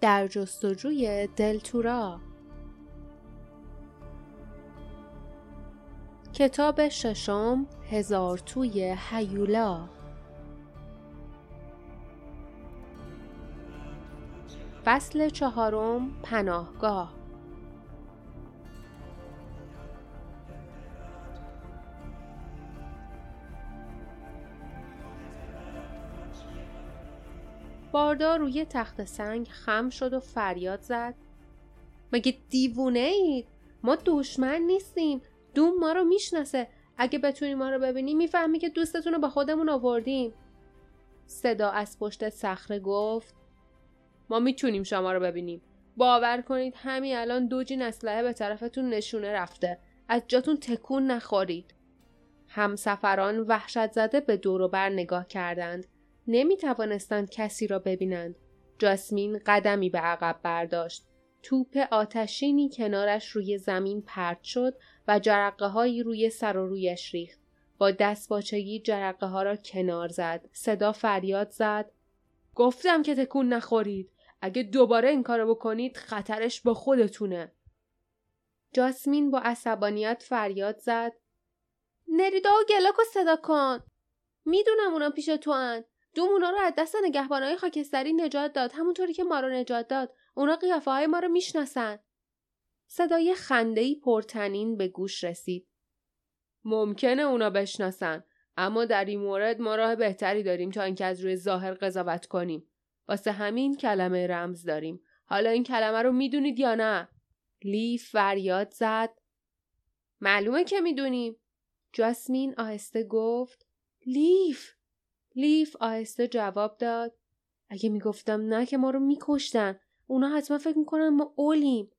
در جستجوی دلتورا کتاب ششم هزار توی هیولا. فصل چهارم پناهگاه. باردا روی تخت سنگ خم شد و فریاد زد. مگه دیوونه اید؟ ما دشمن نیستیم. دوم ما رو می‌شناسه. اگه بتونی ما رو ببینی می‌فهمی که دوستتون رو با خودمون آوردیم. صدا از پشت صخره گفت ما می‌تونیم شما رو ببینیم. باور کنید همین الان دو جین اسلحه به طرفتون نشونه رفته. از جاتون تکون نخورید. همسفران وحشت زده به دور بر نگاه کردند. نمی توانستند کسی را ببینند. جاسمین قدمی به عقب برداشت. توپ آتشینی کنارش روی زمین پرت شد و جرقه هایی روی سر و رویش ریخت. با دست باچگی جرقه ها را کنار زد. صدا فریاد زد. گفتم که تکون نخورید. اگه دوباره این کارو بکنید خطرش با خودتونه. جاسمین با عصبانیت فریاد زد. نریدا و گلاکو صدا کن. می‌دونم اونا پیش تو هن. دوم اونا رو از دست نگهبانهای خاکستری نجات داد همونطوری که ما رو نجات داد. اونا قیافه های ما رو می‌شناسن. صدای خندهای پرتنین به گوش رسید. ممکنه اونا بشناسن اما در این مورد ما راه بهتری داریم تا اینکه از روی ظاهر قضاوت کنیم. واسه همین کلمه رمز داریم. حالا این کلمه رو می‌دونید یا نه؟ لیف فریاد زد. معلومه که می‌دونیم. جاسمین آهسته گفت لیف! لیف آهسته جواب داد. اگه می‌گفتم نه که ما رو میکشتن. اونا حتما فکر می‌کنن ما اولیم.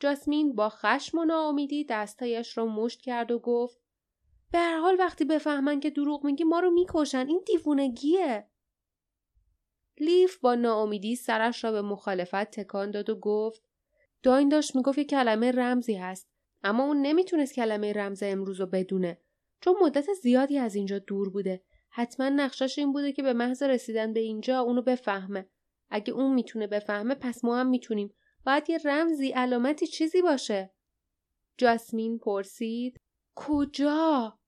جاسمین با خشم و ناامیدی دستایش را مشت کرد و گفت به هر حال وقتی بفهمن که دروغ میگی ما رو می‌کشن. این دیوونگیه. لیف با ناامیدی سرش را به مخالفت تکان داد و گفت داین داشت می‌گفت یه کلمه رمزی هست اما اون نمی‌تونست کلمه رمز امروز رو بدونه چون مدت زیادی از اینجا دور بوده. حتما نقشاش این بوده که به محض رسیدن به اینجا اونو بفهمه. اگه اون می‌تونه بفهمه پس ما هم می‌تونیم. باید یه رمزی علامتی چیزی باشه. جاسمین پرسید کجا؟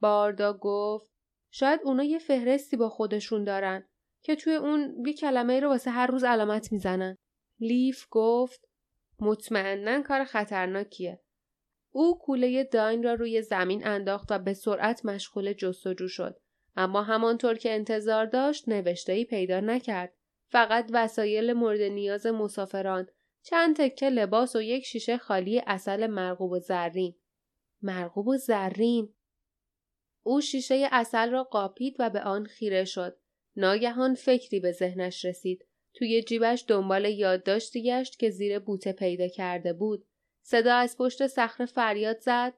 باردا گفت شاید اونا یه فهرستی با خودشون دارن که توی اون یه کلمه رو واسه هر روز علامت می‌زنن. لیف گفت مطمئنا کار خطرناکیه. او کوله داین را روی زمین انداخت و به سرعت مشغول جستجو شد. اما همانطور که انتظار داشت نوشته‌ای پیدا نکرد. فقط وسایل مورد نیاز مسافران، چند تکه لباس و یک شیشه خالی اصل مرغوب و زرین. مرغوب و زرین. او شیشه اصل را قاپید و به آن خیره شد. ناگهان فکری به ذهنش رسید. توی جیبش دنبال یادداشتی گشت که زیر بوته پیدا کرده بود. صدا از پشت صخره فریاد زد.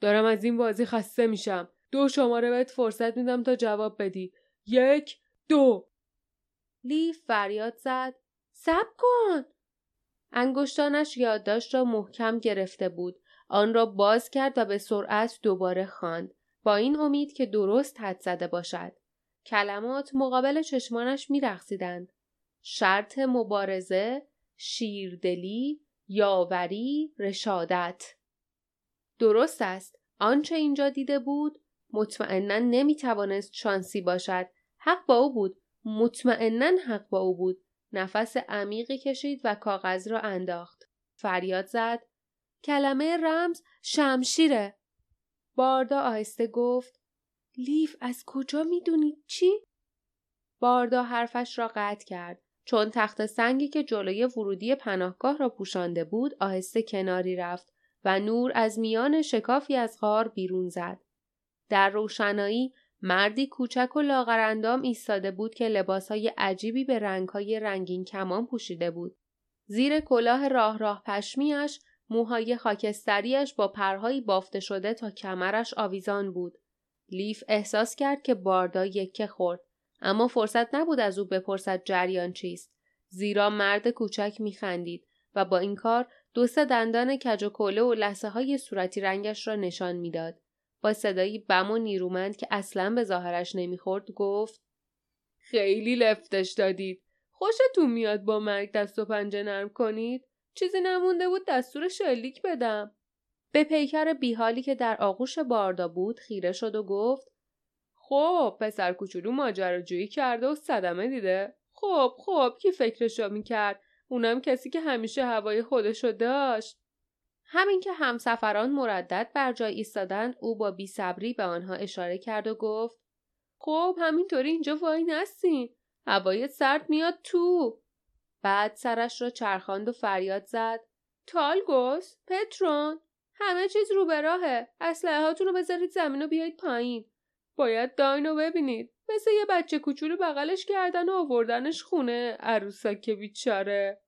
دارم از این بازی خسته میشم. دو شماره بهت فرصت میدم تا جواب بدی. یک دو. لیف فریاد زد. سب کن. انگشتانش یادداشت را محکم گرفته بود. آن را باز کرد و به سرعت دوباره خواند. با این امید که درست حد زده باشد. کلمات مقابل چشمانش میرقصیدند. شرط مبارزه شیردلی یاوری رشادت. درست است. آنچه اینجا دیده بود مطمئنا نمی‌توانست شانسی باشد. حق با او بود. مطمئنا حق با او بود. نفس عمیقی کشید و کاغذ را انداخت. فریاد زد. کلمه رمز شمشیره. باردا آهسته گفت. لیف از کجا می‌دونید چی؟ باردا حرفش را قطع کرد. چون تخت سنگی که جلوی ورودی پناهگاه را پوشانده بود آهسته کناری رفت و نور از میان شکافی از غار بیرون زد. در روشنایی مردی کوچک و لاغرندام ایستاده بود که لباسهای عجیبی به رنگهای رنگین کمان پوشیده بود. زیر کلاه راه راه پشمیش موهای خاکستریش با پرهایی بافته شده تا کمرش آویزان بود. لیف احساس کرد که باردا یکه خورد. اما فرصت نبود از او بپرسد جریان چیست. زیرا مرد کوچک میخندید و با این کار دو دندان کج و کوله و لحظه های صورتی رنگش را نشان می‌داد. با صدایی بم و نیرومند که اصلا به ظاهرش نمی‌خورد گفت خیلی لفتش دادید. خوشتون میاد با مرگ دست و پنجه نرم کنید؟ چیزی نمونده بود دستور شلیک بدم. به پیکر بیحالی که در آغوش باردا بود خیره شد و گفت خب پسر کوچولو ماجراجویی کرده و صدمه دیده. خب خب کی فکرشو می‌کرد؟ اونم کسی که همیشه هوای خودشو داشت. همین که همسفران مردد بر جای ایستادند او با بیصبری به آنها اشاره کرد و گفت خب همینطوری اینجا وای نستین. هوای سرد میاد تو. بعد سرش را چرخاند و فریاد زد. تالگوس پترون همه چیز رو به راهه. اسلحه رو بذارید زمین و بیایید پایین. باید داینو ببینید. مثل یه بچه کوچولو بغلش کردن و آوردنش خونه. عروسک بیچاره.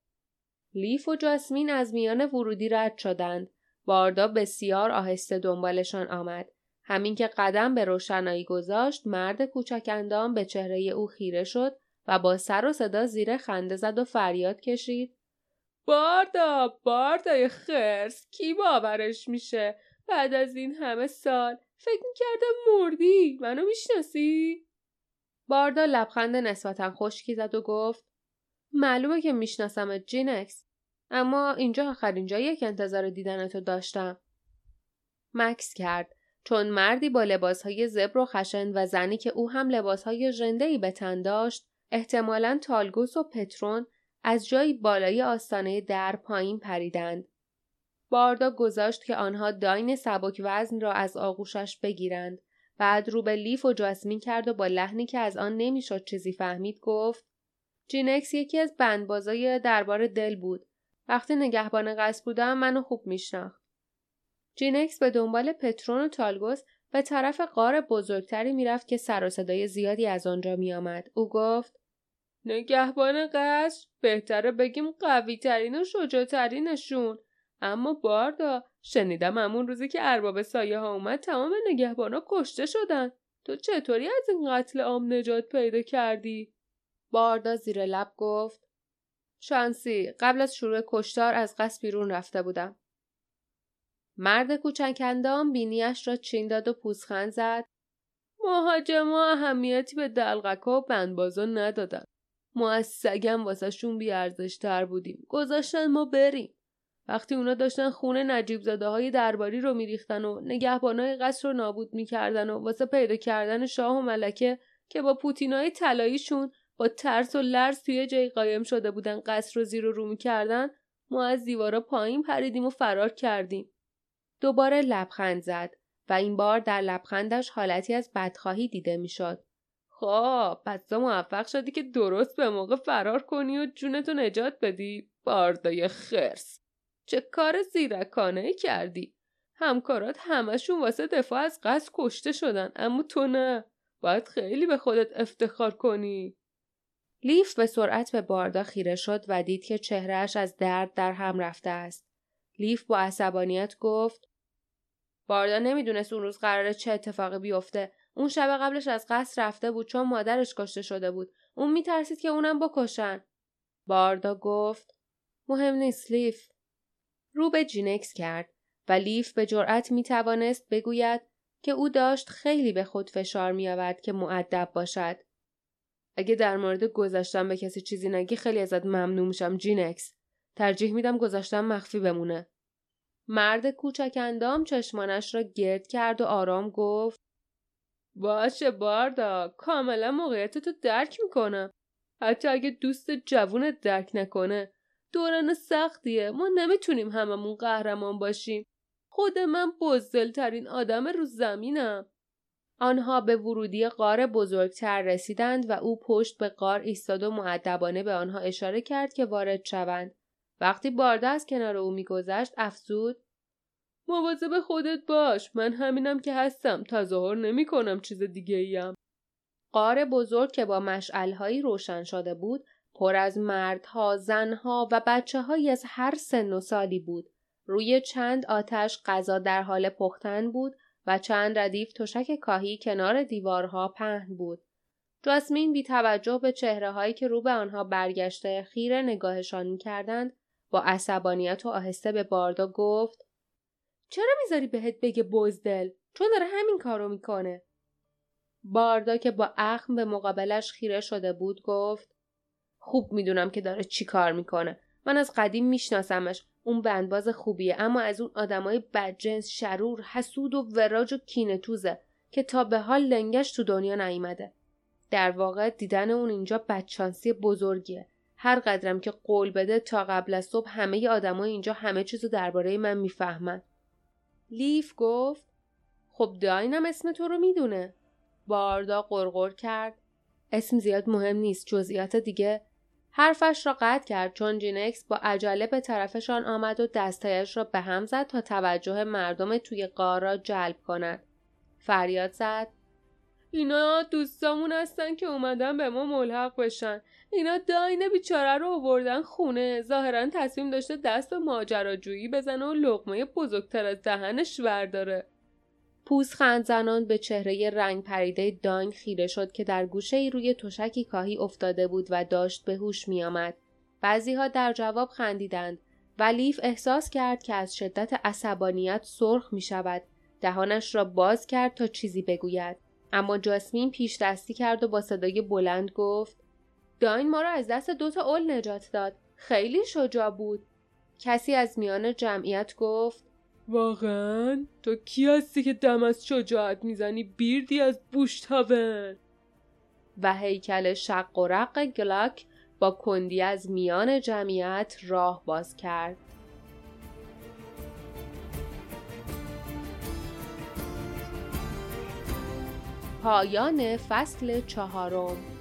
لیف و جاسمین از میان ورودی رد شدند. باردا بسیار آهسته دنبالشان آمد. همین که قدم به روشنایی گذاشت مرد کوچک اندام به چهره او خیره شد و با سر و صدا زیر خنده زد و فریاد کشید. باردا باردای خرس کی باورش میشه؟ بعد از این همه سال فکر می‌کردم مردی منو می‌شناسی؟ باردا لبخند نسبتا خشکی زد و گفت معلومه که می‌شناسم جینکس. اما اینجا آخرین جایی که انتظار دیدنتو داشتم مکس کرد چون مردی با لباسهای زبر و خشن و زنی که او هم لباسهای ژندهای به تن داشت احتمالا تالگوس و پترون از جایی بالای آستانه در پایین پریدند. باردا گذاشت که آنها داین سبک وزن را از آغوشش بگیرند. بعد رو به لیف و جاسمین کرد و با لحنی که از آن نمی‌شد چیزی فهمید گفت جینکس یکی از بندبازای دربار دل بود. وقتی نگهبان قصد بودم منو خوب میشناخت. جینکس به دنبال پترون و تالگوس به طرف قار بزرگتری می‌رفت که سر و صدای زیادی از آنجا میآمد. او گفت نگهبان قصر بهتره بگیم قوی ترین و شجاعترینشون اما باردا شنیدم همون روزی که ارباب سایه ها اومد تمام نگهبانا کشته شدن تو چطوری از این قتل عام نجات پیدا کردی؟ باردا زیر لب گفت شانسی قبل از شروع کشتار از قصد بیرون رفته بودم. مرد کوچکندام بینیش را چین داد و پوزخند زد. مهاجما اهمیتی به دلغکا و بندبازا ندادن. ما از سگم واسه شون بیارزشتر بودیم. گذاشتن ما بریم. وقتی اونا داشتن خونه نجیب زاده های درباری رو میریختن و نگهبانای قصر رو نابود می‌کردن و واسه پیدا کردن شاه و ملکه که با پوتینای طلاییشون با ترس و لرز توی جای قایم شده بودن قصر رو زیر و رو می‌کردن ما از دیوارا پایین پریدیم و فرار کردیم. دوباره لبخند زد و این بار در لبخندش حالتی از بدخواهی دیده می‌شد. خب پس تو موفق شدی که درست به موقع فرار کنی و جونتو نجات بدی؟ باردای خرس. چه کار زیرکانه کردی؟ همکارات همشون واسه دفاع از قصد کشته شدن اما تو نه. باید خیلی به خودت افتخار کنی. لیف به سرعت به باردا خیره شد و دید که چهرهش از درد در هم رفته است لیف با عصبانیت گفت باردا نمی‌دونست اون روز قراره چه اتفاقی بیفته اون شب قبلش از قصر رفته بود چون مادرش کشته شده بود. اون میترسید که اونم بکشن. باردا گفت مهم نیست لیف. رو به جینکس کرد و لیف به جرأت می توانست بگوید که او داشت خیلی به خود فشار می آورد که معدب باشد. اگه در مورد گذشتم به کسی چیزی نگی خیلی ازت ممنون میشم جینکس. ترجیح میدم گذاشتم مخفی بمونه. مرد کوچک اندام چشمانش را گرد کرد و آرام گفت باشه باردا کاملا موقعیت تو درک می‌کنم حتی اگه دوست جوونت درک نکنه دوران سختیه ما نمی‌تونیم هممون قهرمان باشیم خود من ترین آدم رو زمینم آنها به ورودی غار بزرگتر رسیدند و او پشت به غار ایستاد و معدبانه به آنها اشاره کرد که وارد شوند وقتی بارده از کنار او میگذشت افزود مواظب خودت باش من همینم که هستم تظاهر نمی کنم چیز دیگه ایم. قار بزرگ که با مشعلهایی روشن شده بود پر از مردها، زنها و بچه های از هر سن و سالی بود. روی چند آتش غذا در حال پختن بود و چند ردیف تشک کاهی کنار دیوارها پهن بود. جاسمین بی توجه به چهره هایی که رو به آنها برگشته خیره نگاهشان می کردند با عصبانیت و آهسته به باردا گفت چرا می‌ذاری بهت بگه بزدل؟ چون داره همین کارو می‌کنه. باردا که با اخم به مقابلش خیره شده بود گفت خوب می‌دونم که داره چی کار می‌کنه. من از قدیم میشناسمش. اون بندباز خوبیه. اما از اون آدمای بدجنس شرور حسود و وراج و کینتوزه که تا به حال لنگش تو دنیا نیامده. در واقع دیدن اون اینجا بدشانسی بزرگیه. هر قدرم که قول بده تا قبل از صبح همه آدمای اینجا همه چیزو درباره من می‌فهمن. لیف گفت خب داینم اسم تو رو می‌دونه. باردا قرقر کرد. اسم زیاد مهم نیست جزئیات دیگه حرفش را قطع کرد چون جینکس با عجله به طرفشان آمد و دستایش را به هم زد تا توجه مردم توی قار را جلب کند. فریاد زد اینا دوستامون هستن که اومدن به ما ملحق بشن. اینا داین بیچاره رو آوردن خونه. ظاهرا تصمیم داشته دست به ماجراجویی بزنه و لقمه بزرگتر از دهنش ورداره. پوزخند زنان به چهره رنگ پریده داین خیره شد که در گوشه ای روی تشکی کاهی افتاده بود و داشت به هوش می آمد. بعضی ها در جواب خندیدند و لیف احساس کرد که از شدت عصبانیت سرخ می شود. دهانش را باز کرد تا چیزی بگوید. اما جاسمین پیش دستی کرد و با صدای بلند گفت داین ما را از دست دوتا اول نجات داد. خیلی شجاع بود. کسی از میان جمعیت گفت واقعا؟ تو کی هستی که دم از شجاعت می‌زنی بیردی از بوشتاون و هیکل شق و رق گلاک با کندی از میان جمعیت راه باز کرد. پایان فصل چهارم.